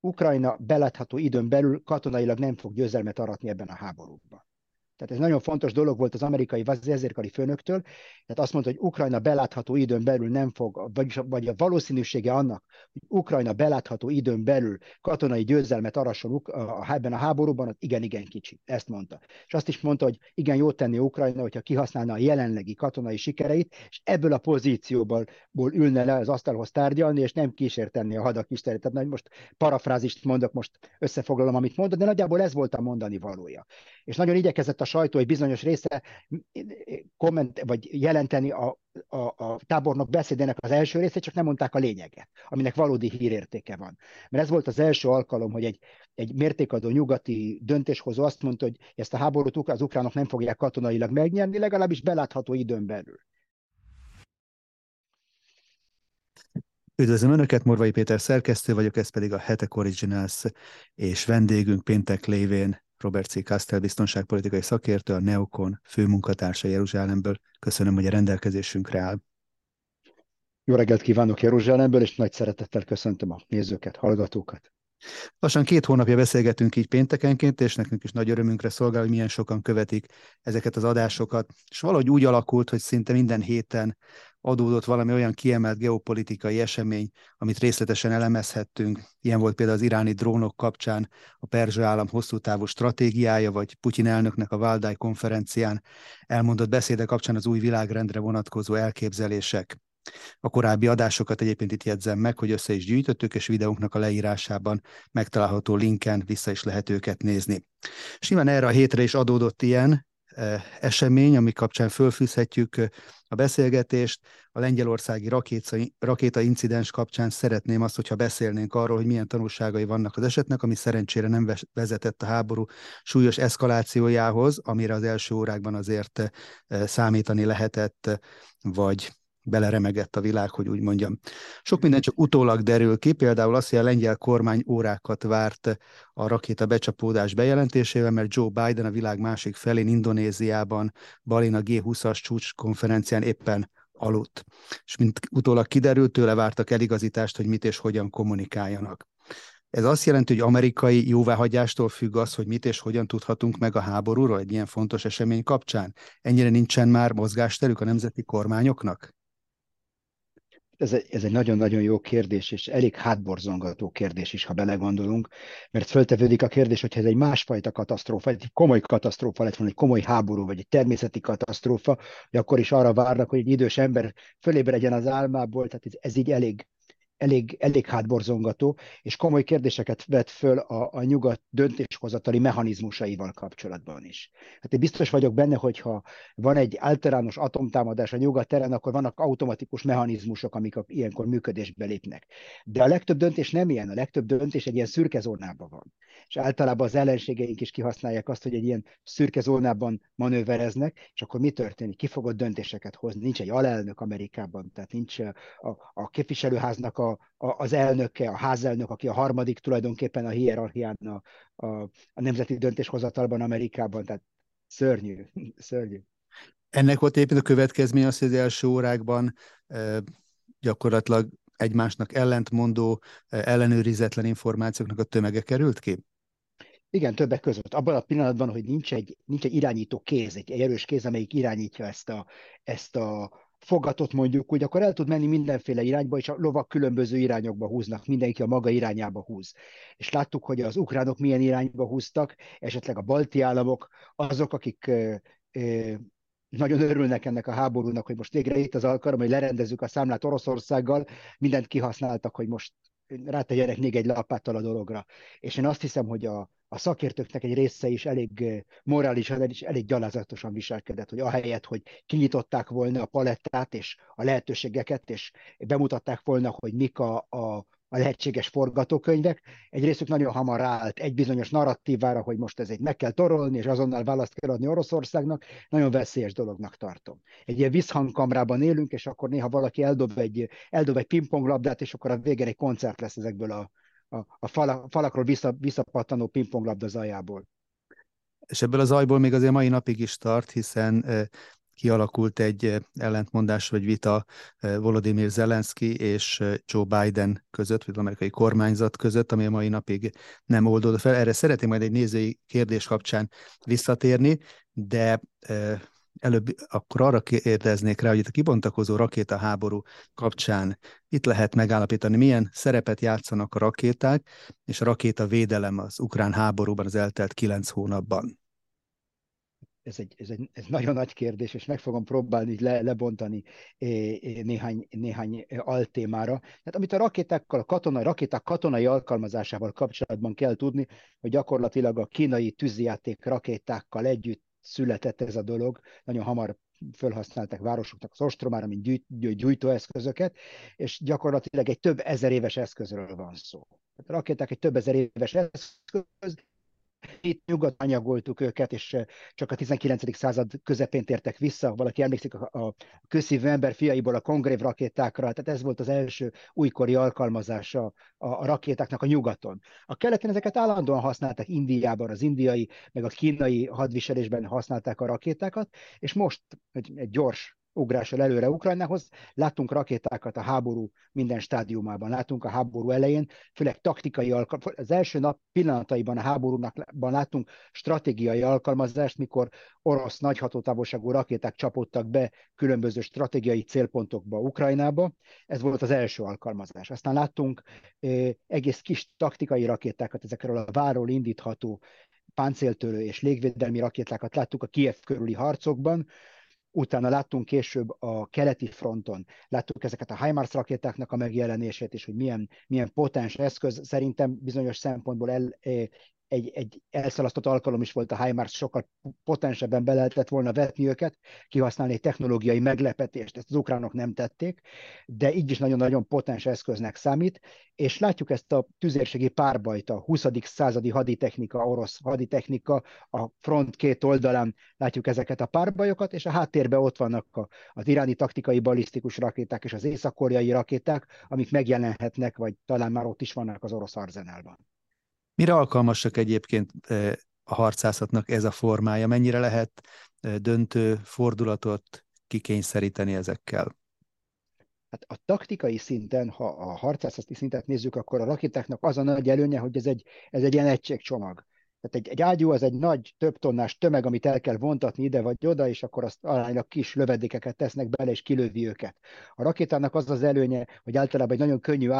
Ukrajna belátható időn belül katonailag nem fog győzelmet aratni ebben a háborúban. Tehát ez nagyon fontos dolog volt az amerikai vezérkari főnöktől, tehát azt mondta, hogy Ukrajna belátható időn belül nem fog, vagy, vagy a valószínűsége annak, hogy Ukrajna belátható időn belül katonai győzelmet arasson ebben a háborúban, az igen-igen kicsi. Ezt mondta. És azt is mondta, hogy igen, jót tenni Ukrajna, hogyha kihasználna a jelenlegi katonai sikereit, és ebből a pozícióból ülne le az asztalhoz tárgyalni, és nem kísérteni a hadak istenét. Tehát most parafrázist mondok, most összefoglalom, amit mondott, de nagyjából ez volt a mondani valója. És nagyon igyekezett a sajtó egy bizonyos része komment, vagy jelenteni a, a, a tábornok beszédének az első részét, csak nem mondták a lényeget, aminek valódi hírértéke van. Mert ez volt az első alkalom, hogy egy, egy mértékadó nyugati döntéshozó azt mondta, hogy ezt a háborút az ukránok nem fogják katonailag megnyerni, legalábbis belátható időn belül. Üdvözlöm Önöket, Morvai Péter szerkesztő vagyok, ez pedig a Hetek Originals, és vendégünk péntek lévén Robert C. Kastel biztonságpolitikai szakértő, a Neokon főmunkatársa Jeruzsálemből. Köszönöm, hogy a rendelkezésünkre áll. Jó reggelt kívánok Jeruzsálemből, és nagy szeretettel köszöntöm a nézőket, hallgatókat. Lassan két hónapja beszélgetünk így péntekenként, és nekünk is nagy örömünkre szolgál, hogy milyen sokan követik ezeket az adásokat. És valahogy úgy alakult, hogy szinte minden héten adódott valami olyan kiemelt geopolitikai esemény, amit részletesen elemezhettünk. Ilyen volt például az iráni drónok kapcsán a Perzsa állam hosszú távú stratégiája, vagy Putyin elnöknek a Valdai konferencián elmondott beszéde kapcsán az új világrendre vonatkozó elképzelések. A korábbi adásokat egyébként itt jegyzem meg, hogy össze is gyűjtöttük, és videónknak a leírásában megtalálható linken vissza is lehet őket nézni. Nyilván erre a hétre is adódott ilyen esemény, ami kapcsán fölfűzhetjük a beszélgetést. A lengyelországi rakéta, rakéta incidens kapcsán szeretném azt, hogyha beszélnénk arról, hogy milyen tanulságai vannak az esetnek, ami szerencsére nem vezetett a háború súlyos eszkalációjához, amire az első órákban azért számítani lehetett, vagy beleremegett a világ, hogy úgy mondjam. Sok minden csak utólag derül ki, például azt, hogy a lengyel kormány órákat várt a rakéta becsapódás bejelentésével, mert Joe Biden a világ másik felén, Indonéziában, Balin a G20-as csúcs konferencián éppen aludt. És mint utólag kiderült, tőle vártak eligazítást, hogy mit és hogyan kommunikáljanak. Ez azt jelenti, hogy amerikai jóváhagyástól függ az, hogy mit és hogyan tudhatunk meg a háborúról egy ilyen fontos esemény kapcsán. Ennyire nincsen már mozgásterük a nemzeti kormányoknak? Ez egy, ez egy nagyon-nagyon jó kérdés, és elég hátborzongató kérdés is, ha belegondolunk, mert föltevődik a kérdés, hogyha ez egy másfajta katasztrófa, egy komoly katasztrófa lett volna, egy komoly háború, vagy egy természeti katasztrófa, hogy akkor is arra várnak, hogy egy idős ember fölébredjen az álmából, tehát ez, ez így elég, elég, elég hátborzongató, és komoly kérdéseket vet föl a, a nyugat döntéshozatali mechanizmusaival kapcsolatban is. Hát én biztos vagyok benne, hogyha van egy általános atomtámadás a nyugat teren, akkor vannak automatikus mechanizmusok, amik a, ilyenkor működésbe lépnek. De a legtöbb döntés nem ilyen, a legtöbb döntés egy ilyen szürke zónában van. És általában az ellenségeink is kihasználják azt, hogy egy ilyen szürke zónában manővereznek, és akkor mi történik? Ki fogod döntéseket hozni? Nincs egy alelnök Amerikában, tehát nincs a, a képviselőháznak a a, az elnöke, a házelnök, aki a harmadik tulajdonképpen a hierarchián a, a, a nemzeti döntéshozatalban Amerikában, tehát szörnyű, szörnyű. Ennek volt éppen a következmény az, hogy az első órákban e, gyakorlatilag egymásnak ellentmondó, ellenőrizetlen információknak a tömege került ki? Igen, többek között. Abban a pillanatban, hogy nincs egy, nincs egy irányító kéz, egy erős kéz, amelyik irányítja ezt a, ezt a, fogatot mondjuk úgy, akkor el tud menni mindenféle irányba, és a lovak különböző irányokba húznak, mindenki a maga irányába húz. És láttuk, hogy az ukránok milyen irányba húztak, esetleg a balti államok, azok, akik ö, ö, nagyon örülnek ennek a háborúnak, hogy most végre itt az alkalom, hogy lerendezzük a számlát Oroszországgal, mindent kihasználtak, hogy most rátegyenek még egy lapáttal a dologra. És én azt hiszem, hogy a, a szakértőknek egy része is elég morálisan és elég gyalázatosan viselkedett, hogy ahelyett, hogy kinyitották volna a palettát és a lehetőségeket, és bemutatták volna, hogy mik a, a, a lehetséges forgatókönyvek. Egy részük nagyon hamar állt egy bizonyos narratívára, hogy most ez egy meg kell torolni, és azonnal választ kell adni Oroszországnak. Nagyon veszélyes dolognak tartom. Egy ilyen visszhangkamrában élünk, és akkor néha valaki eldob egy, eldob egy pingponglabdát, és akkor a végén egy koncert lesz ezekből a, a, a falakról vissza, visszapattanó pingponglabda zajából. És ebből az zajból még azért mai napig is tart, hiszen kialakult egy ellentmondás vagy vita Volodymyr Zelenszky és Joe Biden között, vagy az amerikai kormányzat között, ami a mai napig nem oldódott fel. Erre szeretném majd egy nézői kérdés kapcsán visszatérni, de előbb akkor arra kérdeznék rá, hogy itt a kibontakozó rakétaháború kapcsán itt lehet megállapítani, milyen szerepet játszanak a rakéták, és a rakéta védelem az ukrán háborúban az eltelt kilenc hónapban ez egy, ez egy ez nagyon nagy kérdés, és meg fogom próbálni le, lebontani néhány, néhány altémára. Tehát amit a rakétákkal, a katonai, rakéták katonai alkalmazásával kapcsolatban kell tudni, hogy gyakorlatilag a kínai tűzijáték rakétákkal együtt született ez a dolog. Nagyon hamar felhasználták városoknak az ostromára, mint gyűjt, gyújtóeszközöket, és gyakorlatilag egy több ezer éves eszközről van szó. A rakéták egy több ezer éves eszköz, itt nyugat anyagoltuk őket, és csak a 19. század közepén tértek vissza. Valaki emlékszik a, a közszívű ember fiaiból a kongrév rakétákra, tehát ez volt az első újkori alkalmazása a, a rakétáknak a nyugaton. A keleten ezeket állandóan használták Indiában, az indiai, meg a kínai hadviselésben használták a rakétákat, és most egy, egy gyors ugrással előre Ukrajnához. Láttunk rakétákat a háború minden stádiumában. Látunk a háború elején, főleg taktikai alkalmazás. Az első nap pillanataiban a háborúnak láttunk stratégiai alkalmazást, mikor orosz nagyhatótávolságú rakéták csapódtak be különböző stratégiai célpontokba Ukrajnába. Ez volt az első alkalmazás. Aztán láttunk egész kis taktikai rakétákat, ezekről a váról indítható páncéltörő és légvédelmi rakétákat láttuk a Kiev körüli harcokban, Utána láttunk később a keleti fronton, láttuk ezeket a HIMARS rakétáknak a megjelenését, és hogy milyen, milyen potens eszköz. Szerintem bizonyos szempontból el, egy, egy elszalasztott alkalom is volt a HIMARS, sokkal potensebben be lehetett volna vetni őket, kihasználni egy technológiai meglepetést, ezt az ukránok nem tették, de így is nagyon-nagyon potens eszköznek számít, és látjuk ezt a tüzérségi párbajt, a 20. századi haditechnika, orosz haditechnika, a front két oldalán látjuk ezeket a párbajokat, és a háttérben ott vannak a, az iráni taktikai balisztikus rakéták és az észak-koreai rakéták, amik megjelenhetnek, vagy talán már ott is vannak az orosz arzenálban. Mire alkalmasak egyébként a harcászatnak ez a formája? Mennyire lehet döntő fordulatot kikényszeríteni ezekkel? Hát a taktikai szinten, ha a harcászati szintet nézzük, akkor a rakétáknak az a nagy előnye, hogy ez egy, ez egy ilyen egységcsomag. Tehát egy, egy ágyú az egy nagy, több tonnás tömeg, amit el kell vontatni ide vagy oda, és akkor azt aránylag kis lövedékeket tesznek bele, és kilövi őket. A rakétának az az előnye, hogy általában egy nagyon könnyű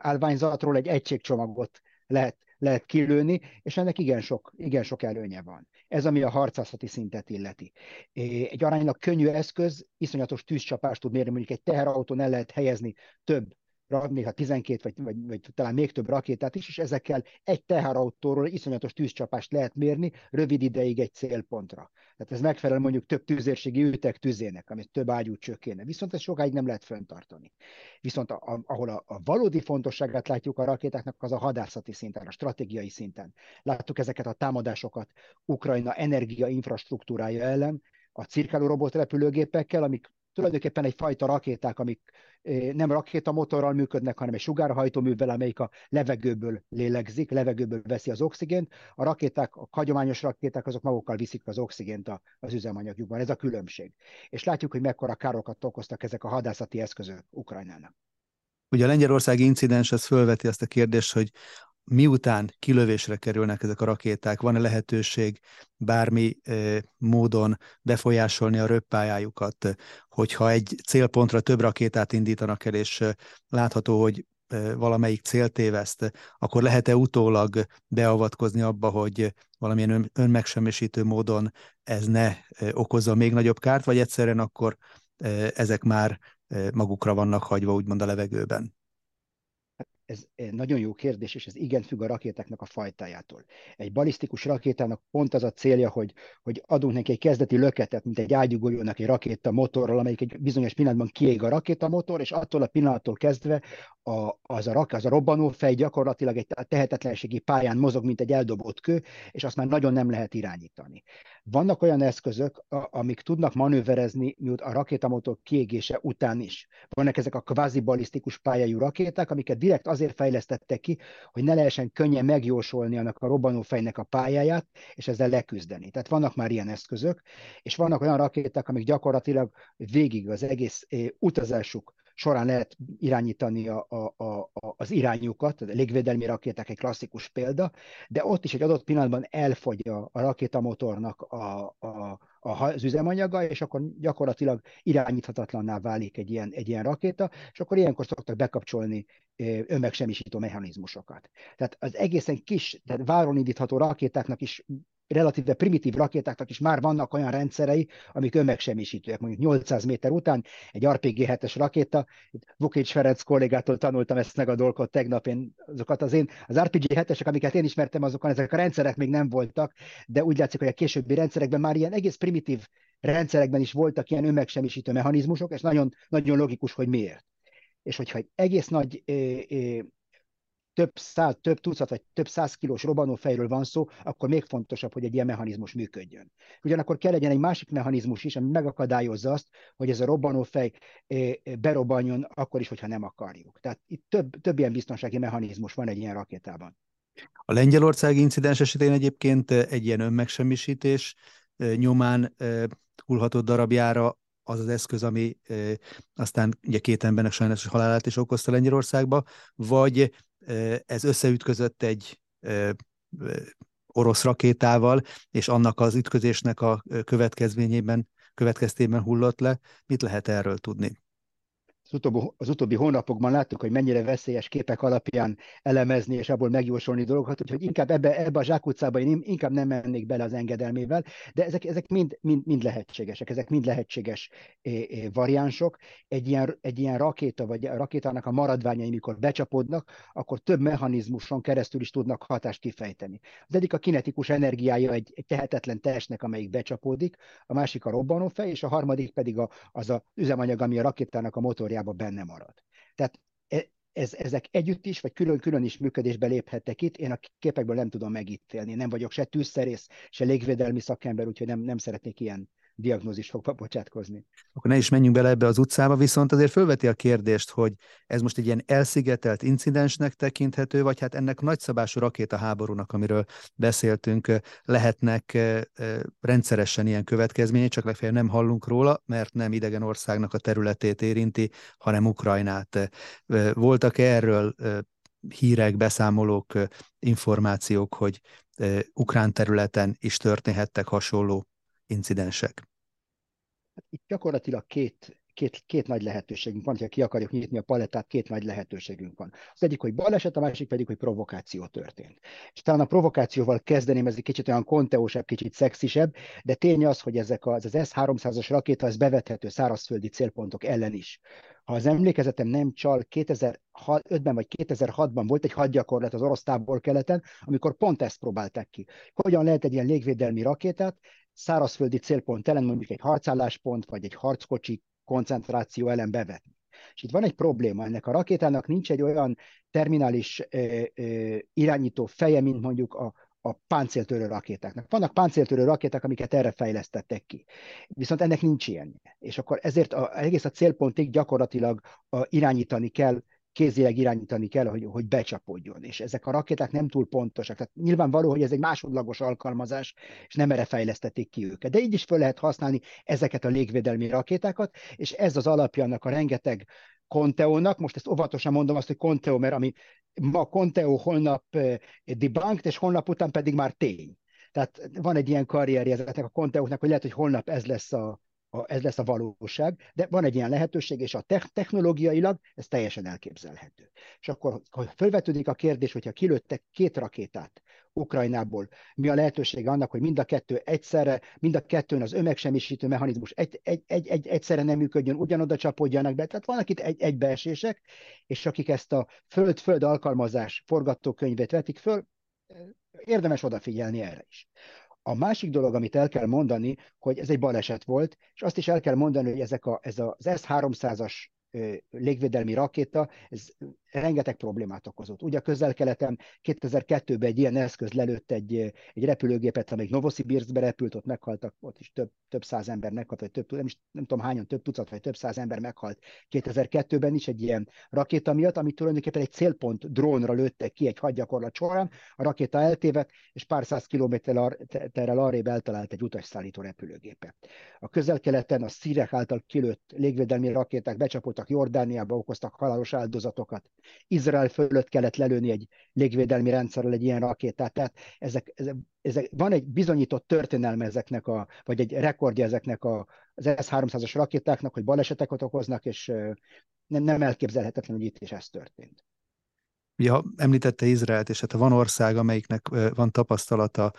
állványzatról egy egységcsomagot lehet lehet kilőni, és ennek igen sok, igen sok előnye van. Ez, ami a harcászati szintet illeti. Egy aránylag könnyű eszköz, iszonyatos tűzcsapást tud mérni, mondjuk egy teherautón el lehet helyezni több néha 12 vagy, vagy, vagy talán még több rakétát is, és ezekkel egy teherautóról iszonyatos tűzcsapást lehet mérni rövid ideig egy célpontra. Tehát ez megfelel mondjuk több tűzérségi ütek tüzének, amit több ágyú csökkéne. Viszont ez sokáig nem lehet föntartani. Viszont a, a, ahol a, a valódi fontosságát látjuk a rakétáknak, az a hadászati szinten, a stratégiai szinten. Láttuk ezeket a támadásokat Ukrajna energia infrastruktúrája ellen, a cirkáló robotrepülőgépekkel, amik tulajdonképpen egyfajta rakéták, amik eh, nem rakétamotorral működnek, hanem egy sugárhajtóművel, amelyik a levegőből lélegzik, levegőből veszi az oxigént. A rakéták, a hagyományos rakéták, azok magukkal viszik az oxigént az üzemanyagjukban. Ez a különbség. És látjuk, hogy mekkora károkat okoztak ezek a hadászati eszközök Ukrajnának. Ugye a lengyelországi incidens az fölveti azt a kérdést, hogy miután kilövésre kerülnek ezek a rakéták, van-e lehetőség bármi módon befolyásolni a röppályájukat, hogyha egy célpontra több rakétát indítanak el, és látható, hogy valamelyik cél téveszt, akkor lehet-e utólag beavatkozni abba, hogy valamilyen ön, önmegsemmisítő módon ez ne okozza még nagyobb kárt, vagy egyszerűen akkor ezek már magukra vannak hagyva, úgymond a levegőben? Ez nagyon jó kérdés, és ez igen függ a rakétáknak a fajtájától. Egy balisztikus rakétának pont az a célja, hogy, hogy adunk neki egy kezdeti löketet, mint egy ágyugoljónak egy rakéta motorral, amelyik egy bizonyos pillanatban kiég a rakéta motor, és attól a pillanattól kezdve a, az, a, az a robbanófej gyakorlatilag egy tehetetlenségi pályán mozog, mint egy eldobott kő, és azt már nagyon nem lehet irányítani. Vannak olyan eszközök, amik tudnak manőverezni a rakétamotor kiégése után is. Vannak ezek a kvázi balisztikus pályájú rakéták, amiket direkt azért fejlesztettek ki, hogy ne lehessen könnyen megjósolni annak a robbanófejnek a pályáját, és ezzel leküzdeni. Tehát vannak már ilyen eszközök, és vannak olyan rakéták, amik gyakorlatilag végig az egész eh, utazásuk során lehet irányítani a, a, a, az irányukat, a légvédelmi rakéták egy klasszikus példa, de ott is egy adott pillanatban elfogy a, a rakétamotornak a, a, az üzemanyaga, és akkor gyakorlatilag irányíthatatlanná válik egy ilyen, egy ilyen rakéta, és akkor ilyenkor szoktak bekapcsolni önmegsemmisítő mechanizmusokat. Tehát az egészen kis, tehát váron indítható rakétáknak is relatíve primitív rakétáknak is már vannak olyan rendszerei, amik önmegsemmisítőek. Mondjuk 800 méter után egy RPG-7-es rakéta, Vukic Ferenc kollégától tanultam ezt meg a dolgot tegnap, én azokat az én, az RPG-7-esek, amiket én ismertem, azokon ezek a rendszerek még nem voltak, de úgy látszik, hogy a későbbi rendszerekben már ilyen egész primitív rendszerekben is voltak ilyen önmegsemmisítő mechanizmusok, és nagyon, nagyon logikus, hogy miért. És hogyha egy egész nagy több száz, több tucat vagy több száz kilós robbanófejről van szó, akkor még fontosabb, hogy egy ilyen mechanizmus működjön. Ugyanakkor kell legyen egy másik mechanizmus is, ami megakadályozza azt, hogy ez a robbanófej berobbanjon akkor is, hogyha nem akarjuk. Tehát itt több, több ilyen biztonsági mechanizmus van egy ilyen rakétában. A lengyelországi incidens esetén egyébként egy ilyen önmegsemmisítés nyomán hullhatott darabjára az az eszköz, ami aztán ugye két embernek sajnos halálát is okozta Lengyelországba, vagy ez összeütközött egy orosz rakétával, és annak az ütközésnek a következményében, következtében hullott le. Mit lehet erről tudni? Az utóbbi, az utóbbi hónapokban láttuk, hogy mennyire veszélyes képek alapján elemezni és abból megjósolni dolgokat, úgyhogy inkább ebbe, ebbe a zsákutcába én inkább nem mennék bele az engedelmével, de ezek, ezek mind, mind, mind lehetségesek, ezek mind lehetséges variánsok. Egy ilyen, egy ilyen rakéta, vagy a rakétának a maradványai, mikor becsapódnak, akkor több mechanizmuson keresztül is tudnak hatást kifejteni. Az egyik a kinetikus energiája egy, egy tehetetlen testnek, amelyik becsapódik, a másik a robbanófej, és a harmadik pedig a, az a üzemanyag, ami a rakétának a motorja valójában benne marad. Tehát e, ez, ezek együtt is, vagy külön-külön is működésbe léphettek itt. Én a képekből nem tudom megítélni. Nem vagyok se tűzszerész, se légvédelmi szakember, úgyhogy nem, nem szeretnék ilyen diagnózis fog bocsátkozni. Akkor ne is menjünk bele ebbe az utcába, viszont azért felveti a kérdést, hogy ez most egy ilyen elszigetelt incidensnek tekinthető, vagy hát ennek nagyszabású rakétaháborúnak, amiről beszéltünk, lehetnek rendszeresen ilyen következményei, csak legfeljebb nem hallunk róla, mert nem idegen országnak a területét érinti, hanem Ukrajnát. Voltak erről hírek, beszámolók, információk, hogy ukrán területen is történhettek hasonló incidensek? Hát itt gyakorlatilag két, két, két nagy lehetőségünk van, ha ki akarjuk nyitni a palettát, két nagy lehetőségünk van. Az egyik, hogy baleset, a másik pedig, hogy provokáció történt. És talán a provokációval kezdeném, ez egy kicsit olyan konteósabb, kicsit szexisebb, de tény az, hogy ezek az, az S-300-as rakéta, ez bevethető szárazföldi célpontok ellen is. Ha az emlékezetem nem csal, 2005-ben vagy 2006-ban volt egy hadgyakorlat az orosz tábor keleten, amikor pont ezt próbálták ki. Hogyan lehet egy ilyen légvédelmi rakétát szárazföldi célpont ellen, mondjuk egy harcálláspont, vagy egy harckocsi koncentráció ellen bevetni. És itt van egy probléma, ennek a rakétának nincs egy olyan terminális ö, ö, irányító feje, mint mondjuk a, a páncéltörő rakétáknak. Vannak páncéltörő rakéták, amiket erre fejlesztettek ki. Viszont ennek nincs ilyen. És akkor ezért a, egész a célpontig gyakorlatilag a, irányítani kell kézileg irányítani kell, hogy, hogy becsapódjon. És ezek a rakéták nem túl pontosak. Tehát nyilvánvaló, hogy ez egy másodlagos alkalmazás, és nem erre fejlesztették ki őket. De így is fel lehet használni ezeket a légvédelmi rakétákat, és ez az alapja annak a rengeteg Conteónak, most ezt óvatosan mondom azt, hogy Conteo, mert ami ma Conteo, holnap eh, debunked, és holnap után pedig már tény. Tehát van egy ilyen karrierje ezeknek a Conteóknak, hogy lehet, hogy holnap ez lesz a, a, ez lesz a valóság, de van egy ilyen lehetőség, és a technológiailag ez teljesen elképzelhető. És akkor, ha felvetődik a kérdés, hogyha kilőttek két rakétát Ukrajnából, mi a lehetőség annak, hogy mind a kettő egyszerre, mind a kettőn az ömegsemmisítő mechanizmus egy, egy, egy, egy, egyszerre nem működjön, ugyanoda csapódjanak be. Tehát vannak itt egy, egybeesések, és akik ezt a föld-föld alkalmazás forgatókönyvét vetik föl, érdemes odafigyelni erre is. A másik dolog, amit el kell mondani, hogy ez egy baleset volt, és azt is el kell mondani, hogy ezek a, ez az S-300-as légvédelmi rakéta, ez rengeteg problémát okozott. Ugye a közel-keleten 2002-ben egy ilyen eszköz lelőtt egy, egy repülőgépet, amelyik Novosibirskbe repült, ott meghaltak, ott is több, több száz ember meghalt, vagy több, nem, is, nem tudom hányan, több tucat, vagy több száz ember meghalt 2002-ben is egy ilyen rakéta miatt, amit tulajdonképpen egy célpont drónra lőttek ki egy hadgyakorlat során, a rakéta eltévedt, és pár száz kilométerrel arrébb eltalált egy utasszállító repülőgépet. A közel-keleten a szírek által kilőtt légvédelmi rakéták becsapoltak Jordániába, okoztak halálos áldozatokat. Izrael fölött kellett lelőni egy légvédelmi rendszerrel egy ilyen rakétát. Tehát ezek, ezek, ezek, van egy bizonyított történelme ezeknek, a, vagy egy rekordja ezeknek a, az S-300-as rakétáknak, hogy baleseteket okoznak, és nem, nem elképzelhetetlen, hogy itt is ez történt. Ja, említette Izraelt, és hát van ország, amelyiknek van tapasztalata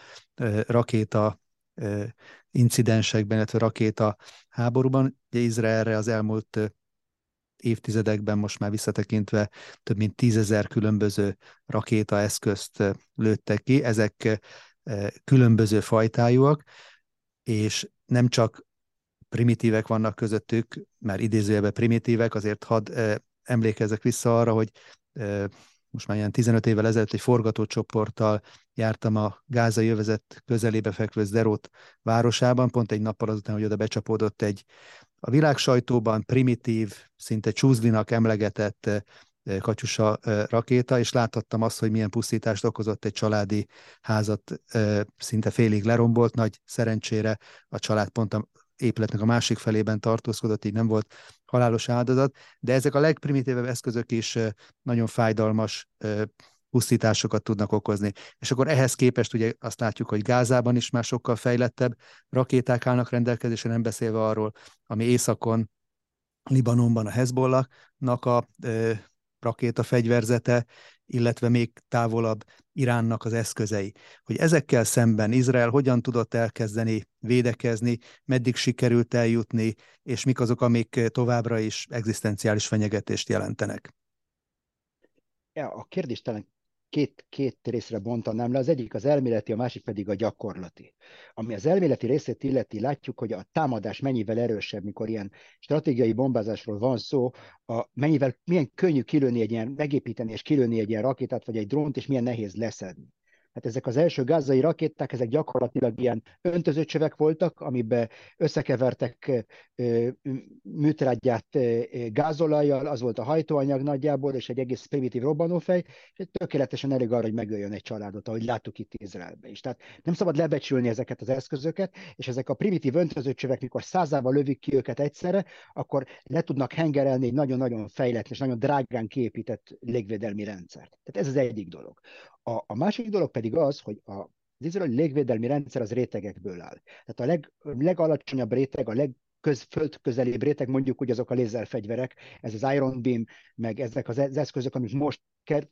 rakéta incidensekben, illetve rakéta háborúban. Ugye Izraelre az elmúlt évtizedekben most már visszatekintve több mint tízezer különböző rakétaeszközt lőttek ki. Ezek különböző fajtájúak, és nem csak primitívek vannak közöttük, mert idézőjelben primitívek, azért hadd emlékezzek vissza arra, hogy most már ilyen 15 évvel ezelőtt egy forgatócsoporttal jártam a gázai övezet közelébe fekvő Zderót városában, pont egy nappal azután, hogy oda becsapódott egy a világ sajtóban primitív, szinte csúzlinak emlegetett katyusa rakéta, és láthattam azt, hogy milyen pusztítást okozott egy családi házat, szinte félig lerombolt, nagy szerencsére a család pont a épületnek a másik felében tartózkodott, így nem volt halálos áldozat, de ezek a legprimitívebb eszközök is nagyon fájdalmas pusztításokat tudnak okozni. És akkor ehhez képest ugye azt látjuk, hogy Gázában is már sokkal fejlettebb rakéták állnak rendelkezésre, nem beszélve arról, ami északon, Libanonban a Hezbollahnak a rakéta fegyverzete, illetve még távolabb Iránnak az eszközei. Hogy ezekkel szemben Izrael hogyan tudott elkezdeni védekezni, meddig sikerült eljutni, és mik azok, amik továbbra is egzisztenciális fenyegetést jelentenek. Ja, a kérdés talán két, két részre bontanám le, az egyik az elméleti, a másik pedig a gyakorlati. Ami az elméleti részét illeti, látjuk, hogy a támadás mennyivel erősebb, mikor ilyen stratégiai bombázásról van szó, a, mennyivel, milyen könnyű kilőni egy ilyen, megépíteni és kilőni egy ilyen rakétát, vagy egy drónt, és milyen nehéz leszedni. Hát ezek az első gázai rakéták, ezek gyakorlatilag ilyen öntözőcsövek voltak, amiben összekevertek műtrágyát gázolajjal, az volt a hajtóanyag nagyjából, és egy egész primitív robbanófej, és tökéletesen elég arra, hogy megöljön egy családot, ahogy láttuk itt Izraelben is. Tehát nem szabad lebecsülni ezeket az eszközöket, és ezek a primitív öntözőcsövek, mikor százával lövik ki őket egyszerre, akkor le tudnak hengerelni egy nagyon-nagyon fejlett és nagyon drágán kiépített légvédelmi rendszert. Tehát ez az egyik dolog. A, a másik dolog pedig az, hogy a, az izraeli légvédelmi rendszer az rétegekből áll. Tehát a leg, legalacsonyabb réteg, a leg köz, földközelébb réteg, mondjuk úgy azok a lézerfegyverek, ez az Iron Beam, meg ezek az, az eszközök, amik most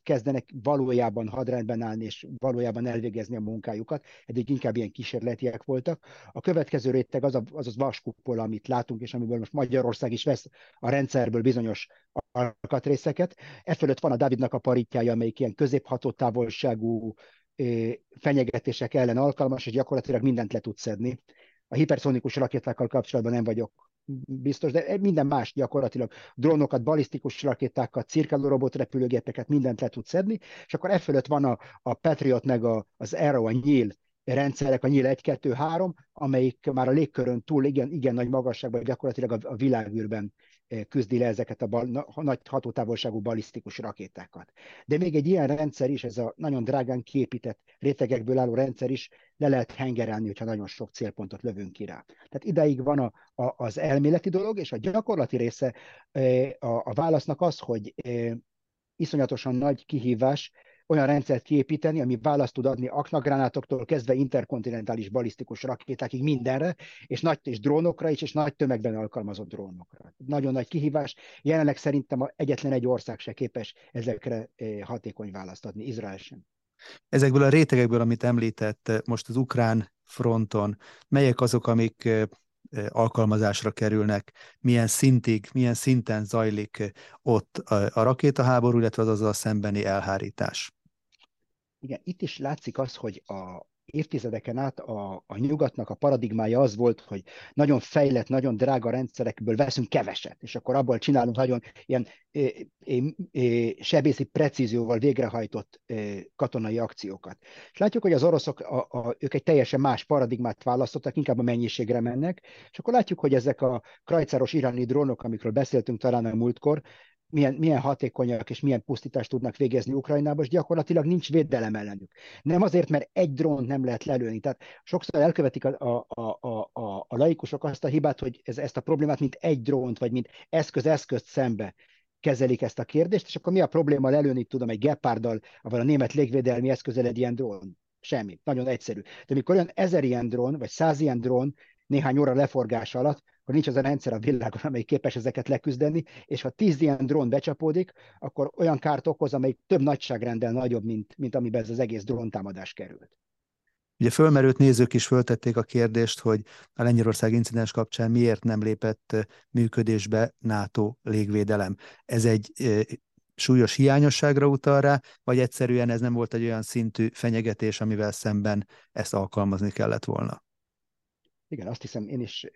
kezdenek valójában hadrendben állni, és valójában elvégezni a munkájukat. Eddig inkább ilyen kísérletiek voltak. A következő réteg az a, az, az vaskupola, amit látunk, és amiből most Magyarország is vesz a rendszerből bizonyos alkatrészeket. E fölött van a Davidnak a paritjája, amelyik ilyen középhatótávolságú fenyegetések ellen alkalmas, és gyakorlatilag mindent le tud szedni. A hiperszonikus rakétákkal kapcsolatban nem vagyok biztos, de minden más gyakorlatilag drónokat, balisztikus rakétákat, cirkáló robotrepülőgépeket, mindent le tud szedni, és akkor e fölött van a, a Patriot meg a, az Arrow, a nyíl rendszerek, a nyíl 1, 2, 3, amelyik már a légkörön túl igen, igen nagy magasságban, gyakorlatilag a, a világűrben küzdi le ezeket a bal, nagy hatótávolságú balisztikus rakétákat. De még egy ilyen rendszer is, ez a nagyon drágán kiépített rétegekből álló rendszer is le lehet hengerelni, hogyha nagyon sok célpontot lövünk ki rá. Tehát ideig van a, a, az elméleti dolog, és a gyakorlati része a, a válasznak az, hogy iszonyatosan nagy kihívás olyan rendszert kiépíteni, ami választ tud adni aknagránátoktól kezdve interkontinentális balisztikus rakétákig mindenre, és nagy és drónokra is, és nagy tömegben alkalmazott drónokra. Nagyon nagy kihívás. Jelenleg szerintem egyetlen egy ország se képes ezekre eh, hatékony választ adni, Izrael sem. Ezekből a rétegekből, amit említett eh, most az ukrán fronton, melyek azok, amik eh, alkalmazásra kerülnek, milyen szintig, milyen szinten zajlik ott a rakétaháború, illetve az azzal szembeni elhárítás? Igen, itt is látszik az, hogy a, évtizedeken át a, a nyugatnak a paradigmája az volt, hogy nagyon fejlett, nagyon drága rendszerekből veszünk keveset, és akkor abból csinálunk nagyon ilyen é, é, é, sebészi precízióval végrehajtott é, katonai akciókat. És látjuk, hogy az oroszok, a, a, ők egy teljesen más paradigmát választottak, inkább a mennyiségre mennek, és akkor látjuk, hogy ezek a krajcáros iráni drónok, amikről beszéltünk talán a múltkor, milyen, milyen hatékonyak és milyen pusztítást tudnak végezni Ukrajnába, és gyakorlatilag nincs védelem ellenük. Nem azért, mert egy drónt nem lehet lelőni. Tehát sokszor elkövetik a, a, a, a, a laikusok azt a hibát, hogy ez, ezt a problémát mint egy drónt, vagy mint eszköz-eszközt szembe kezelik ezt a kérdést, és akkor mi a probléma lelőni, tudom, egy gepárdal, vagy a német légvédelmi eszközel egy ilyen drón? Semmi. Nagyon egyszerű. De mikor olyan ezer ilyen drón, vagy száz ilyen drón néhány óra leforgás alatt, akkor nincs az a rendszer a világon, amely képes ezeket leküzdeni, és ha tíz ilyen drón becsapódik, akkor olyan kárt okoz, amely több nagyságrendel nagyobb, mint, mint amiben ez az egész dróntámadás került. Ugye fölmerült nézők is föltették a kérdést, hogy a Lengyelország incidens kapcsán miért nem lépett működésbe NATO légvédelem. Ez egy súlyos hiányosságra utal rá, vagy egyszerűen ez nem volt egy olyan szintű fenyegetés, amivel szemben ezt alkalmazni kellett volna? Igen, azt hiszem, én is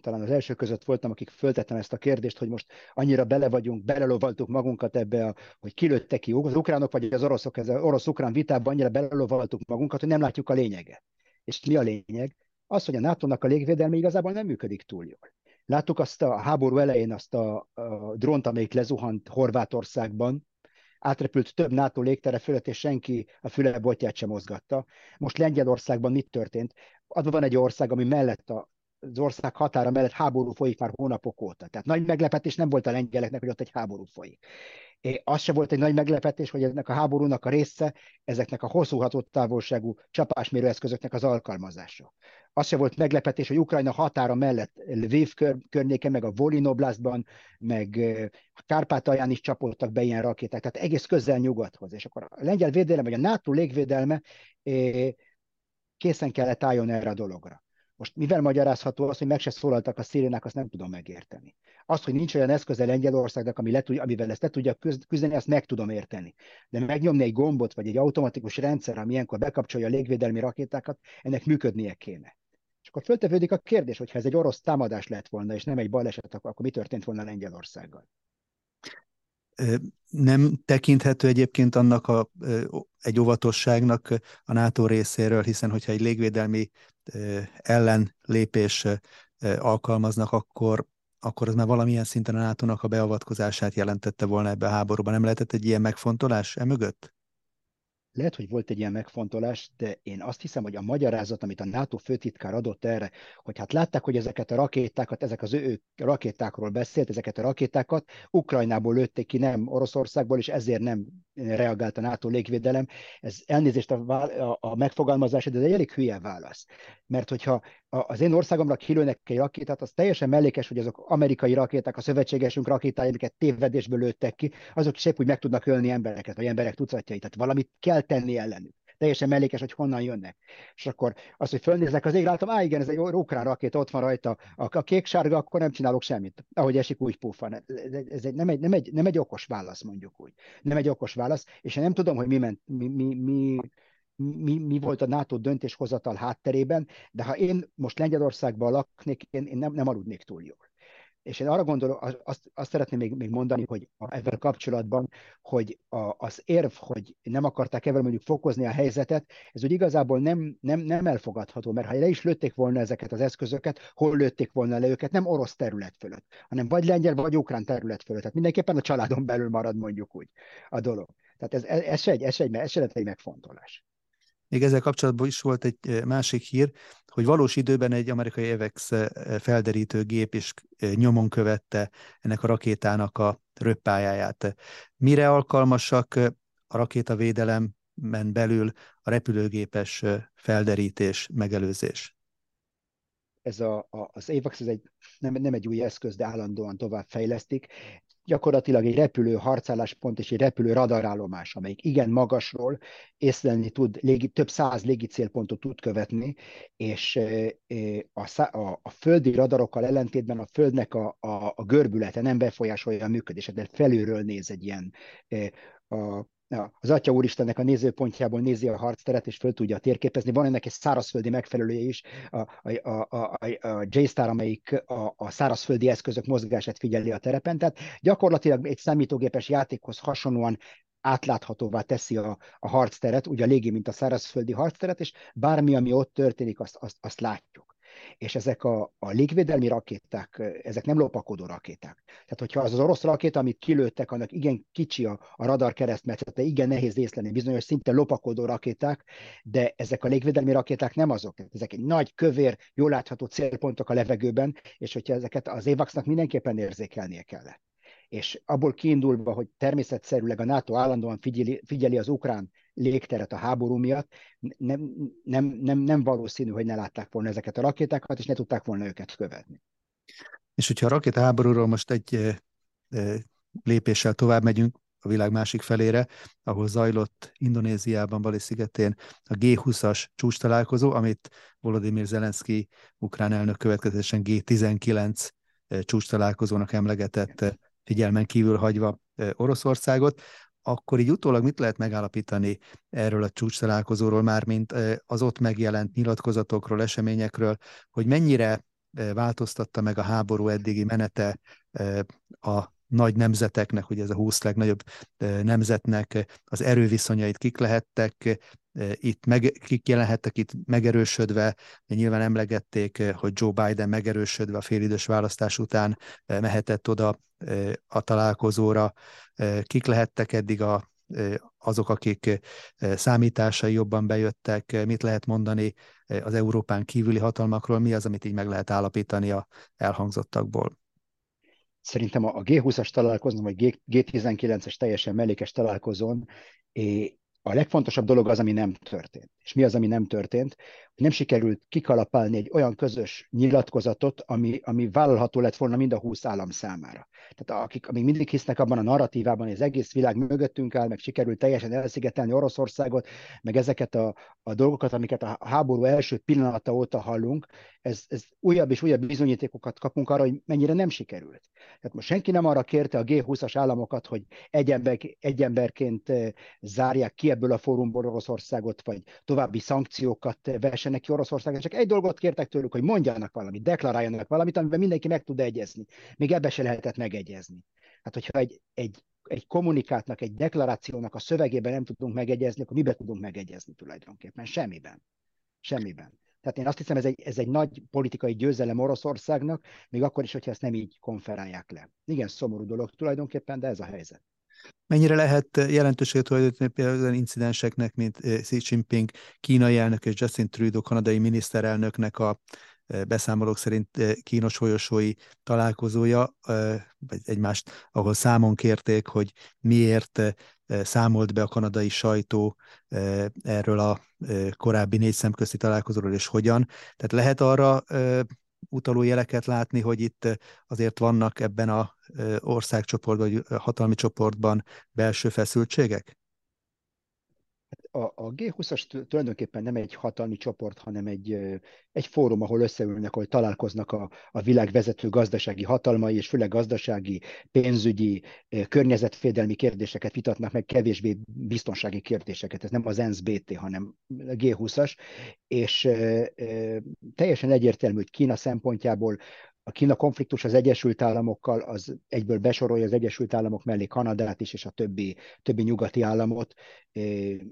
talán az első között voltam, akik föltettem ezt a kérdést, hogy most annyira bele vagyunk, belelovaltuk magunkat ebbe, a, hogy kilőtte ki az ukránok vagy az oroszok, ez az orosz-ukrán vitában annyira belelovaltuk magunkat, hogy nem látjuk a lényeget. És mi a lényeg? Az, hogy a NATO-nak a légvédelme igazából nem működik túl jól. Láttuk azt a háború elején azt a, a drónt, amelyik lezuhant Horvátországban, átrepült több NATO légtere fölött, és senki a füle botját sem mozgatta. Most Lengyelországban mit történt? Adva van egy ország, ami mellett a az ország határa mellett háború folyik már hónapok óta. Tehát nagy meglepetés nem volt a lengyeleknek, hogy ott egy háború folyik. É, az se volt egy nagy meglepetés, hogy ennek a háborúnak a része ezeknek a hosszú távolságú csapásmérő eszközöknek az alkalmazása. Az se volt meglepetés, hogy Ukrajna határa mellett Lviv kör, környéken, meg a Volinoblastban, meg a Kárpátalján is csapoltak be ilyen rakéták, tehát egész közel nyugathoz. És akkor a lengyel védelem, vagy a NATO légvédelme készen kellett álljon erre a dologra. Most mivel magyarázható az, hogy meg se szólaltak a szirénák, azt nem tudom megérteni. Azt, hogy nincs olyan eszköze Lengyelországnak, ami le, amivel ezt le tudja küzdeni, azt meg tudom érteni. De megnyomni egy gombot, vagy egy automatikus rendszer, ami ilyenkor bekapcsolja a légvédelmi rakétákat, ennek működnie kéne. És akkor föltevődik a kérdés, hogy ha ez egy orosz támadás lett volna, és nem egy baleset, akkor mi történt volna Lengyelországgal? nem tekinthető egyébként annak a, egy óvatosságnak a NATO részéről, hiszen hogyha egy légvédelmi ellenlépés alkalmaznak, akkor, akkor az már valamilyen szinten a nato a beavatkozását jelentette volna ebbe a háborúban. Nem lehetett egy ilyen megfontolás e mögött? Lehet, hogy volt egy ilyen megfontolás, de én azt hiszem, hogy a magyarázat, amit a NATO főtitkár adott erre, hogy hát látták, hogy ezeket a rakétákat, ezek az ő rakétákról beszélt, ezeket a rakétákat Ukrajnából lőtték ki, nem Oroszországból, és ezért nem reagált a NATO légvédelem. Ez elnézést a, a, a megfogalmazás, de ez egy elég hülye válasz. Mert hogyha az én országomra kilőnek egy rakétát, az teljesen mellékes, hogy azok amerikai rakéták, a szövetségesünk rakétái, amiket tévedésből lőttek ki, azok is épp úgy meg tudnak ölni embereket, vagy emberek tucatjait. Tehát valamit kell tenni ellenük teljesen mellékes, hogy honnan jönnek. És akkor az, hogy fölnézek az égre, látom, á igen, ez egy ukrán rakéta, ott van rajta, a, a kék-sárga, akkor nem csinálok semmit. Ahogy esik, úgy puffan. Ez egy, nem, egy, nem, egy, nem egy okos válasz, mondjuk úgy. Nem egy okos válasz, és én nem tudom, hogy mi, ment, mi, mi, mi mi, mi volt a NATO döntéshozatal hátterében, de ha én most Lengyelországban laknék, én, én nem, nem aludnék túl jól. És én arra gondolok, azt, azt szeretném még, még mondani, hogy ezzel kapcsolatban, hogy a, az érv, hogy nem akarták ebben mondjuk fokozni a helyzetet, ez úgy igazából nem, nem, nem elfogadható, mert ha le is lőtték volna ezeket az eszközöket, hol lőtték volna le őket, nem orosz terület fölött, hanem vagy lengyel, vagy ukrán terület fölött. Tehát mindenképpen a családon belül marad mondjuk úgy a dolog. Tehát ez, ez, ez se egy, ez se egy, ez se egy megfontolás. Még ezzel kapcsolatban is volt egy másik hír, hogy valós időben egy amerikai EVEX felderítő gép is nyomon követte ennek a rakétának a röppájáját. Mire alkalmasak a rakétavédelemben belül a repülőgépes felderítés, megelőzés? Ez a, a, az AVAX ez egy, nem, nem egy új eszköz, de állandóan tovább fejlesztik gyakorlatilag egy repülő harcálláspont és egy repülő radarállomás, amelyik igen magasról észlelni tud, légi, több száz légi célpontot tud követni, és a, a, a földi radarokkal ellentétben a földnek a, a, a görbülete nem befolyásolja a működését, de felülről néz egy ilyen a, az Atya Úristennek a nézőpontjából nézi a harcteret, és föl tudja térképezni. Van ennek egy szárazföldi megfelelője is, a, a, a, a, a JSTAR, amelyik a, a szárazföldi eszközök mozgását figyeli a terepen. Tehát gyakorlatilag egy számítógépes játékhoz hasonlóan átláthatóvá teszi a, a harcteret, ugye a légi, mint a szárazföldi harcteret, és bármi, ami ott történik, azt, azt, azt látjuk és ezek a, a légvédelmi rakéták, ezek nem lopakodó rakéták. Tehát, hogyha az az orosz rakéta, amit kilőttek, annak igen kicsi a, a radar keresztmetszete, igen nehéz észlelni, bizonyos szinte lopakodó rakéták, de ezek a légvédelmi rakéták nem azok. Ezek egy nagy, kövér, jól látható célpontok a levegőben, és hogyha ezeket az évaxnak mindenképpen érzékelnie kellett és abból kiindulva, hogy természetszerűleg a NATO állandóan figyeli, figyeli az ukrán légteret a háború miatt, nem, nem, nem, nem valószínű, hogy ne látták volna ezeket a rakétákat, és ne tudták volna őket követni. És hogyha a rakétaháborúról most egy lépéssel tovább megyünk, a világ másik felére, ahol zajlott Indonéziában, Bali szigetén a G20-as csúcs találkozó, amit Volodymyr Zelenszky, ukrán elnök következősen G19 csúcs találkozónak emlegetett figyelmen kívül hagyva Oroszországot, akkor így utólag mit lehet megállapítani erről a csúcs találkozóról már, mint az ott megjelent nyilatkozatokról, eseményekről, hogy mennyire változtatta meg a háború eddigi menete a nagy nemzeteknek, ugye ez a 20 legnagyobb nemzetnek az erőviszonyait, kik lehettek, itt meg, kik jelenhettek itt megerősödve, nyilván emlegették, hogy Joe Biden megerősödve a félidős választás után mehetett oda a találkozóra, kik lehettek eddig a, azok, akik számításai jobban bejöttek, mit lehet mondani az Európán kívüli hatalmakról, mi az, amit így meg lehet állapítani a elhangzottakból? Szerintem a G20-as találkozón, vagy G19-es teljesen mellékes találkozón a legfontosabb dolog az, ami nem történt. És mi az, ami nem történt? Nem sikerült kikalapálni egy olyan közös nyilatkozatot, ami, ami vállalható lett volna mind a 20 állam számára. Tehát akik amik mindig hisznek abban a narratívában, hogy az egész világ mögöttünk áll, meg sikerült teljesen elszigetelni Oroszországot, meg ezeket a, a dolgokat, amiket a háború első pillanata óta hallunk, ez, ez újabb és újabb bizonyítékokat kapunk arra, hogy mennyire nem sikerült. Tehát most senki nem arra kérte a G20-as államokat, hogy egy, ember, egy emberként eh, zárják ki ebből a fórumból Oroszországot, vagy további szankciókat vessenek ki Oroszországot. Csak egy dolgot kértek tőlük, hogy mondjanak valamit, deklaráljanak valamit, amiben mindenki meg tud egyezni. Még ebbe se lehetett megegyezni. Hát, hogyha egy, egy, egy kommunikátnak, egy deklarációnak a szövegében nem tudunk megegyezni, akkor miben tudunk megegyezni tulajdonképpen? Semmiben. Semmiben. Tehát én azt hiszem, ez egy, ez egy nagy politikai győzelem Oroszországnak, még akkor is, hogyha ezt nem így konferálják le. Igen, szomorú dolog tulajdonképpen, de ez a helyzet. Mennyire lehet jelentőséget tulajdonítani például olyan incidenseknek, mint Xi Jinping kínai elnök és Justin Trudeau kanadai miniszterelnöknek a beszámolók szerint kínos folyosói találkozója, vagy egymást, ahol számon kérték, hogy miért számolt be a kanadai sajtó erről a korábbi négy szemközti találkozóról, és hogyan. Tehát lehet arra utaló jeleket látni, hogy itt azért vannak ebben a országcsoportban, vagy hatalmi csoportban belső feszültségek? A, a G20-as tulajdonképpen nem egy hatalmi csoport, hanem egy, egy fórum, ahol összeülnek, ahol találkoznak a, a világ vezető gazdasági hatalmai, és főleg gazdasági, pénzügyi, környezetvédelmi kérdéseket vitatnak meg, kevésbé biztonsági kérdéseket. Ez nem az ENSZ-BT, hanem a G20-as, és e, e, teljesen egyértelmű, hogy Kína szempontjából a Kína konfliktus az Egyesült Államokkal az egyből besorolja az Egyesült Államok mellé Kanadát is, és a többi, többi nyugati államot.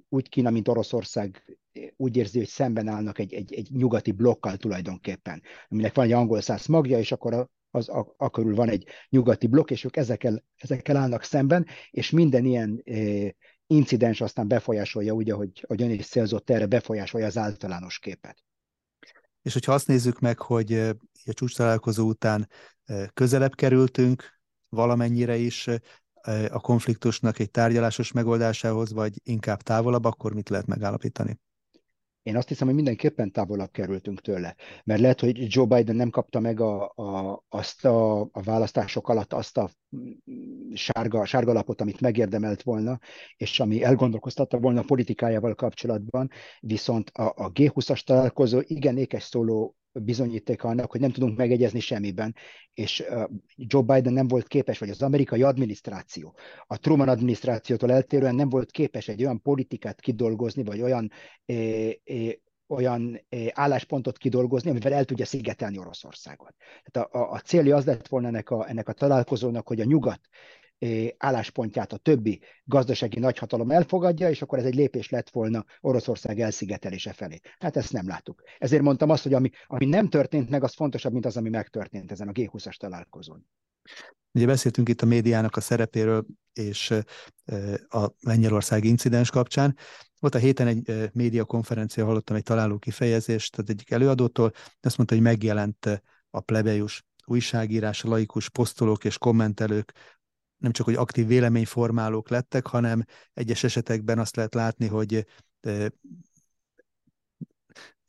Úgy Kína, mint Oroszország úgy érzi, hogy szemben állnak egy, egy, egy nyugati blokkal tulajdonképpen, aminek van egy angol száz magja, és akkor az, a, a körül van egy nyugati blokk, és ők ezekkel, ezekkel állnak szemben, és minden ilyen incidens aztán befolyásolja, úgy, ahogy, ahogy ön is célzott erre, befolyásolja az általános képet. És hogyha azt nézzük meg, hogy a csúcs találkozó után közelebb kerültünk valamennyire is a konfliktusnak egy tárgyalásos megoldásához, vagy inkább távolabb, akkor mit lehet megállapítani? Én azt hiszem, hogy mindenképpen távolabb kerültünk tőle. Mert lehet, hogy Joe Biden nem kapta meg a, a, azt a, a választások alatt azt a sárga, sárga lapot, amit megérdemelt volna, és ami elgondolkoztatta volna a politikájával kapcsolatban, viszont a, a G20-as találkozó igen ékes szóló bizonyítéka annak, hogy nem tudunk megegyezni semmiben, és Joe Biden nem volt képes, vagy az amerikai adminisztráció, a Truman adminisztrációtól eltérően nem volt képes egy olyan politikát kidolgozni, vagy olyan olyan álláspontot kidolgozni, amivel el tudja szigetelni Oroszországot. Tehát a, a, a célja az lett volna ennek a, ennek a találkozónak, hogy a nyugat álláspontját a többi gazdasági nagyhatalom elfogadja, és akkor ez egy lépés lett volna Oroszország elszigetelése felé. Hát ezt nem láttuk. Ezért mondtam azt, hogy ami, ami nem történt meg, az fontosabb, mint az, ami megtörtént ezen a G20-as találkozón. Ugye beszéltünk itt a médiának a szerepéről és a Lengyelországi incidens kapcsán. Volt a héten egy média konferencia, hallottam egy találó kifejezést, tehát egyik előadótól, azt mondta, hogy megjelent a plebejus újságírás, laikus posztolók és kommentelők nem csak, hogy aktív véleményformálók lettek, hanem egyes esetekben azt lehet látni, hogy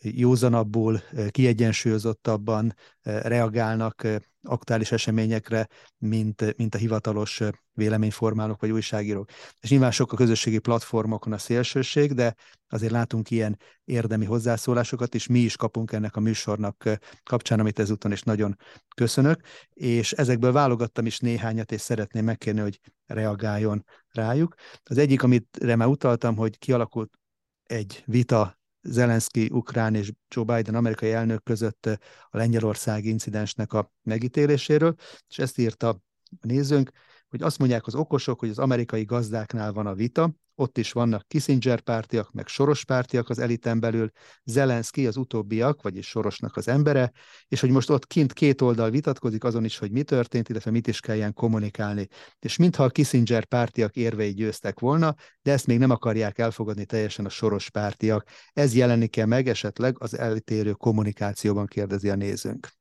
józanabbul, kiegyensúlyozottabban reagálnak aktuális eseményekre, mint, mint a hivatalos véleményformálók vagy újságírók. És nyilván sok a közösségi platformokon a szélsőség, de azért látunk ilyen érdemi hozzászólásokat, és mi is kapunk ennek a műsornak kapcsán, amit ezúton is nagyon köszönök, és ezekből válogattam is néhányat, és szeretném megkérni, hogy reagáljon rájuk. Az egyik, amit már utaltam, hogy kialakult egy vita Zelenszky ukrán és Joe Biden amerikai elnök között a lengyelországi incidensnek a megítéléséről, és ezt írta a nézőnk, hogy azt mondják az okosok, hogy az amerikai gazdáknál van a vita, ott is vannak Kissinger pártiak, meg Soros pártiak az eliten belül, Zelenszky az utóbbiak, vagyis Sorosnak az embere, és hogy most ott kint két oldal vitatkozik azon is, hogy mi történt, illetve mit is kelljen kommunikálni. És mintha a Kissinger pártiak érvei győztek volna, de ezt még nem akarják elfogadni teljesen a Soros pártiak. Ez jelenik-e meg esetleg az eltérő kommunikációban, kérdezi a nézőnk.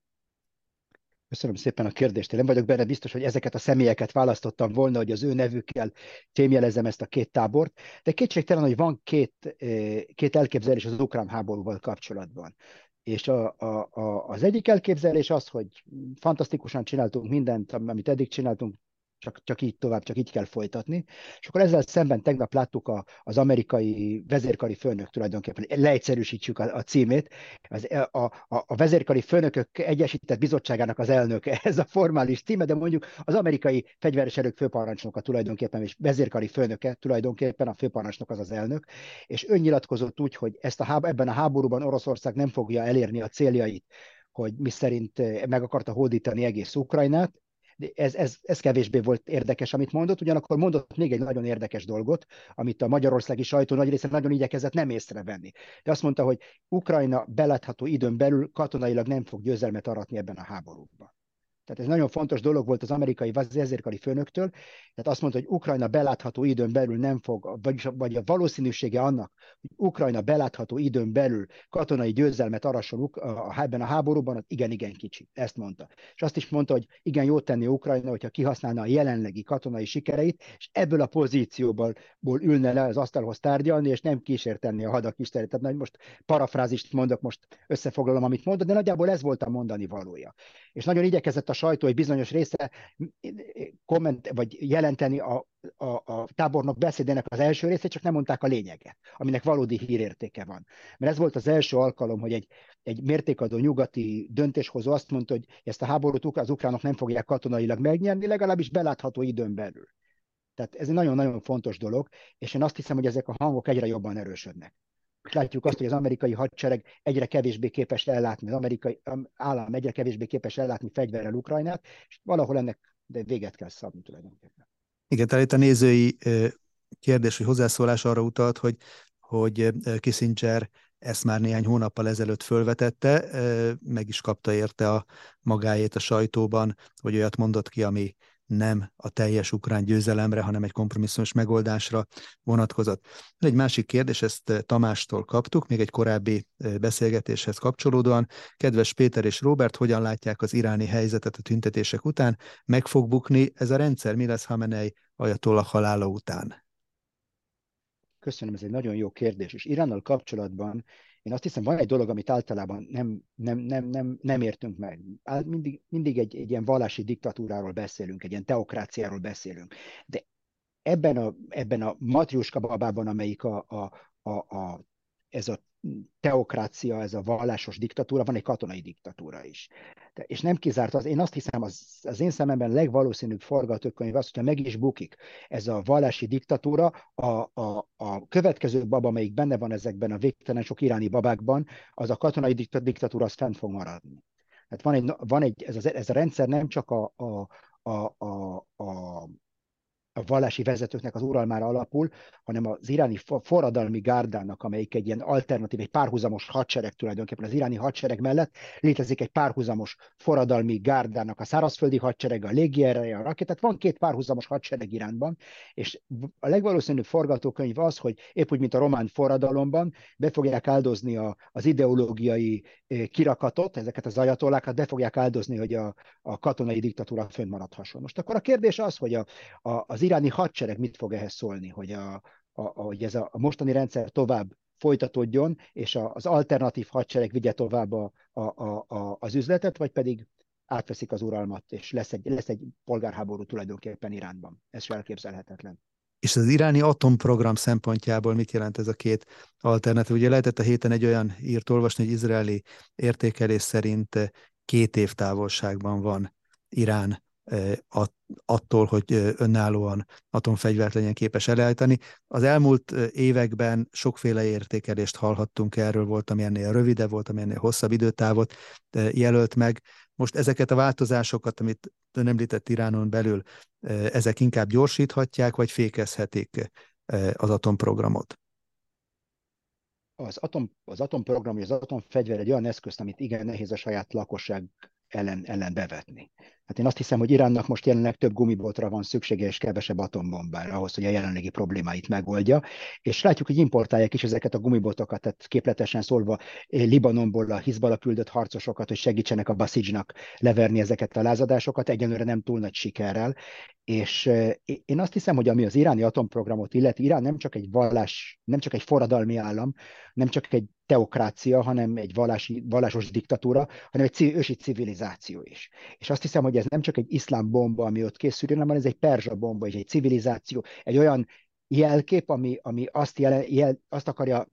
Köszönöm szépen a kérdést. Én nem vagyok benne biztos, hogy ezeket a személyeket választottam volna, hogy az ő nevükkel témjelezem ezt a két tábort, de kétségtelen, hogy van két, eh, két elképzelés az ukrán háborúval kapcsolatban. És a, a, a, az egyik elképzelés az, hogy fantasztikusan csináltunk mindent, amit eddig csináltunk, csak, csak így tovább, csak így kell folytatni. És akkor ezzel szemben tegnap láttuk a, az amerikai vezérkari főnök tulajdonképpen, leegyszerűsítsük a, a címét, az, a, a, a vezérkari főnökök egyesített bizottságának az elnöke, ez a formális címe, de mondjuk az amerikai fegyveres erők főparancsnoka tulajdonképpen, és vezérkari főnöke tulajdonképpen, a főparancsnok az az elnök, és önnyilatkozott úgy, hogy ezt a, ebben a háborúban Oroszország nem fogja elérni a céljait, hogy mi szerint meg akarta hódítani egész Ukrajnát, ez, ez, ez kevésbé volt érdekes, amit mondott, ugyanakkor mondott még egy nagyon érdekes dolgot, amit a magyarországi sajtó nagy része nagyon igyekezett nem észrevenni. De azt mondta, hogy Ukrajna belátható időn belül katonailag nem fog győzelmet aratni ebben a háborúban. Tehát ez nagyon fontos dolog volt az amerikai vezérkari főnöktől, tehát azt mondta, hogy Ukrajna belátható időn belül nem fog, vagyis vagy a valószínűsége annak, hogy Ukrajna belátható időn belül katonai győzelmet arasson a, ebben a háborúban, az igen-igen kicsi. Ezt mondta. És azt is mondta, hogy igen, jót tenni Ukrajna, hogyha kihasználna a jelenlegi katonai sikereit, és ebből a pozícióból ülne le az asztalhoz tárgyalni, és nem kísérteni a hadak istenét. Tehát most parafrázist mondok, most összefoglalom, amit mondott, de nagyjából ez volt a mondani valója. És nagyon igyekezett a sajtó egy bizonyos része komment, vagy jelenteni a, a, a tábornok beszédének az első részét, csak nem mondták a lényeget, aminek valódi hírértéke van. Mert ez volt az első alkalom, hogy egy, egy mértékadó nyugati döntéshozó azt mondta, hogy ezt a háborút az ukránok nem fogják katonailag megnyerni, legalábbis belátható időn belül. Tehát ez egy nagyon-nagyon fontos dolog, és én azt hiszem, hogy ezek a hangok egyre jobban erősödnek látjuk azt, hogy az amerikai hadsereg egyre kevésbé képes ellátni, az amerikai állam egyre kevésbé képes ellátni fegyverrel Ukrajnát, és valahol ennek de véget kell szabni tulajdonképpen. Igen, tehát itt a nézői kérdés, hogy hozzászólás arra utalt, hogy, hogy Kissinger ezt már néhány hónappal ezelőtt fölvetette, meg is kapta érte a magáét a sajtóban, hogy olyat mondott ki, ami nem a teljes ukrán győzelemre, hanem egy kompromisszumos megoldásra vonatkozott. Egy másik kérdés, ezt eh, Tamástól kaptuk, még egy korábbi eh, beszélgetéshez kapcsolódóan. Kedves Péter és Robert, hogyan látják az iráni helyzetet a tüntetések után? Meg fog bukni ez a rendszer? Mi lesz Hamenei ajatollah halála után? Köszönöm, ez egy nagyon jó kérdés. És Iránnal kapcsolatban én azt hiszem, van egy dolog, amit általában nem, nem, nem, nem, nem értünk meg. Mindig, mindig egy, egy ilyen vallási diktatúráról beszélünk, egy ilyen teokráciáról beszélünk. De ebben a, ebben a matriuska babában, amelyik a, a, a, a, ez a teokrácia, ez a vallásos diktatúra, van egy katonai diktatúra is. De, és nem kizárt az, én azt hiszem, az, az én szememben legvalószínűbb forgatókönyv az, hogyha meg is bukik ez a vallási diktatúra, a, a, a következő baba, amelyik benne van ezekben a végtelen sok iráni babákban, az a katonai diktatúra, az fent fog maradni. Tehát van egy, van egy ez, a, ez a rendszer nem csak a, a, a, a, a a vallási vezetőknek az uralmára alapul, hanem az iráni forradalmi gárdának, amelyik egy ilyen alternatív, egy párhuzamos hadsereg tulajdonképpen az iráni hadsereg mellett létezik egy párhuzamos forradalmi gárdának a szárazföldi hadsereg, a légiereje, a rakétát. Van két párhuzamos hadsereg Iránban, és a legvalószínűbb forgatókönyv az, hogy épp úgy, mint a román forradalomban, be fogják áldozni a, az ideológiai kirakatot, ezeket az ajatollákat be fogják áldozni, hogy a, a katonai diktatúra fönnmaradhasson. Most akkor a kérdés az, hogy a, a, az iráni hadsereg mit fog ehhez szólni, hogy, a, a, hogy ez a, mostani rendszer tovább folytatódjon, és a, az alternatív hadsereg vigye tovább a, a, a, az üzletet, vagy pedig átveszik az uralmat, és lesz egy, lesz egy polgárháború tulajdonképpen Iránban. Ez sem elképzelhetetlen. És az iráni atomprogram szempontjából mit jelent ez a két alternatív? Ugye lehetett a héten egy olyan írt olvasni, hogy izraeli értékelés szerint két év távolságban van Irán attól, hogy önállóan atomfegyvert legyen képes elállítani. Az elmúlt években sokféle értékelést hallhattunk erről, volt, ami ennél rövidebb, volt, ami ennél hosszabb időtávot jelölt meg. Most ezeket a változásokat, amit ön említett Iránon belül, ezek inkább gyorsíthatják, vagy fékezhetik az atomprogramot? Az, atom, az atomprogram, az atomfegyver egy olyan eszköz, amit igen nehéz a saját lakosság ellen, ellen bevetni. Hát én azt hiszem, hogy Iránnak most jelenleg több gumibotra van szüksége, és kevesebb atombombára ahhoz, hogy a jelenlegi problémáit megoldja. És látjuk, hogy importálják is ezeket a gumibotokat, tehát képletesen szólva eh, Libanonból a Hizbala küldött harcosokat, hogy segítsenek a Basidzsnak leverni ezeket a lázadásokat, egyenlőre nem túl nagy sikerrel. És eh, én azt hiszem, hogy ami az iráni atomprogramot illeti, Irán nem csak egy vallás, nem csak egy forradalmi állam, nem csak egy teokrácia, hanem egy vallási, vallásos diktatúra, hanem egy ősi civilizáció is. És azt hiszem, hogy ez nem csak egy iszlám bomba, ami ott készül, hanem ez egy perzsa bomba, és egy civilizáció, egy olyan jelkép, ami, ami azt, jel, jel, azt akarja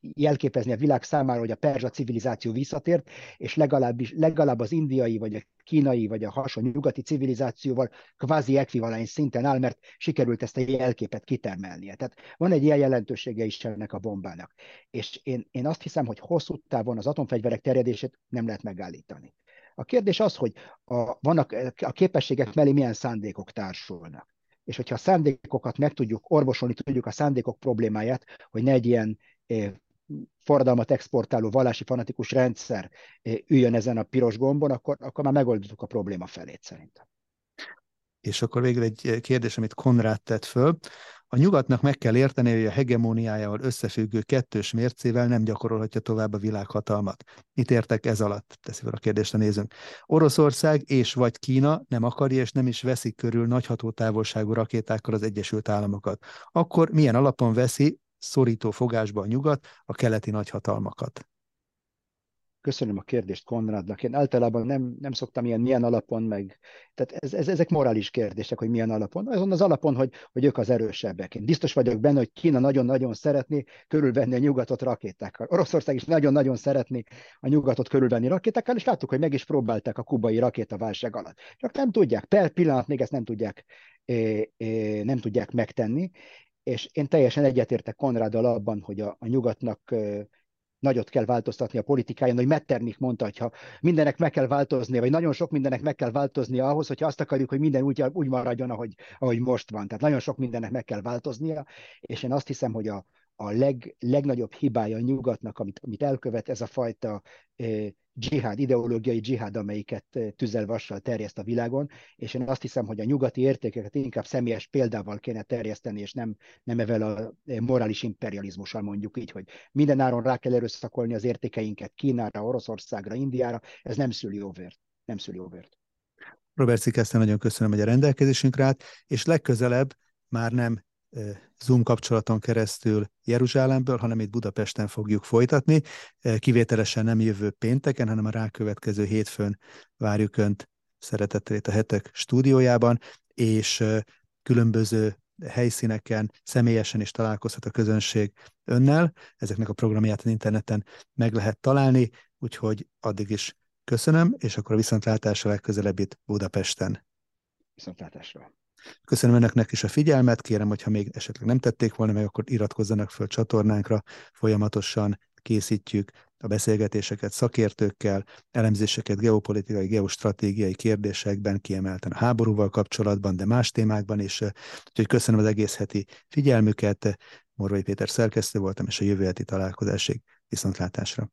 jelképezni a világ számára, hogy a perzsa civilizáció visszatért, és legalább, legalább az indiai, vagy a kínai, vagy a hasonló nyugati civilizációval kvázi ekvivalens szinten áll, mert sikerült ezt a jelképet kitermelnie. Tehát van egy ilyen jelentősége is ennek a bombának. És én, én azt hiszem, hogy hosszú távon az atomfegyverek terjedését nem lehet megállítani. A kérdés az, hogy a, vannak a képességek mellé milyen szándékok társulnak. És hogyha a szándékokat meg tudjuk orvosolni, tudjuk a szándékok problémáját, hogy ne egy ilyen forradalmat exportáló vallási fanatikus rendszer üljön ezen a piros gombon, akkor, akkor már megoldottuk a probléma felét szerintem. És akkor végül egy kérdés, amit Konrád tett föl. A nyugatnak meg kell érteni, hogy a hegemóniájával összefüggő kettős mércével nem gyakorolhatja tovább a világhatalmat. Mit értek ez alatt? Teszi fel a kérdést a nézőnk. Oroszország és vagy Kína nem akarja és nem is veszik körül nagy hatótávolságú rakétákkal az Egyesült Államokat. Akkor milyen alapon veszi szorító fogásba a nyugat a keleti nagyhatalmakat? Köszönöm a kérdést Konradnak. Én általában nem, nem szoktam ilyen milyen alapon meg. Tehát ez, ez, ezek morális kérdések, hogy milyen alapon. Azon az alapon, hogy, hogy ők az erősebbek. Én biztos vagyok benne, hogy Kína nagyon-nagyon szeretné körülvenni a nyugatot rakétákkal. Oroszország is nagyon-nagyon szeretné a nyugatot körülvenni rakétákkal, és láttuk, hogy meg is próbálták a kubai rakétaválság alatt. Csak nem tudják, per pillanat még ezt nem tudják, é, é, nem tudják megtenni, és én teljesen egyetértek Konráddal abban, hogy a, a nyugatnak nagyot kell változtatni a politikáján, hogy Metternich mondta, hogy ha mindenek meg kell változnia, vagy nagyon sok mindenek meg kell változnia ahhoz, hogyha azt akarjuk, hogy minden úgy, úgy maradjon, ahogy, ahogy most van. Tehát nagyon sok mindennek meg kell változnia, és én azt hiszem, hogy a, a leg, legnagyobb hibája a nyugatnak, amit, amit elkövet, ez a fajta dzsihád, ideológiai dzsihád, amelyiket tüzelvassal terjeszt a világon, és én azt hiszem, hogy a nyugati értékeket inkább személyes példával kéne terjeszteni, és nem, nem evel a morális imperializmussal mondjuk így, hogy minden áron rá kell erőszakolni az értékeinket Kínára, Oroszországra, Indiára, ez nem szüli jóvért. Nem szüli jóvért. Robert Szikeszten, nagyon köszönöm, hogy a rendelkezésünkre állt, és legközelebb már nem Zoom kapcsolaton keresztül Jeruzsálemből, hanem itt Budapesten fogjuk folytatni. Kivételesen nem jövő pénteken, hanem a rákövetkező hétfőn várjuk Önt szeretettel itt a hetek stúdiójában, és különböző helyszíneken, személyesen is találkozhat a közönség önnel. Ezeknek a programját az interneten meg lehet találni, úgyhogy addig is köszönöm, és akkor a viszontlátásra legközelebb itt Budapesten. Viszontlátásra. Köszönöm önöknek is a figyelmet, kérem, hogyha még esetleg nem tették volna meg, akkor iratkozzanak föl csatornánkra, folyamatosan készítjük a beszélgetéseket szakértőkkel, elemzéseket geopolitikai, geostratégiai kérdésekben, kiemelten a háborúval kapcsolatban, de más témákban is. Úgyhogy köszönöm az egész heti figyelmüket. Morvai Péter szerkesztő voltam, és a jövő heti találkozásig viszontlátásra.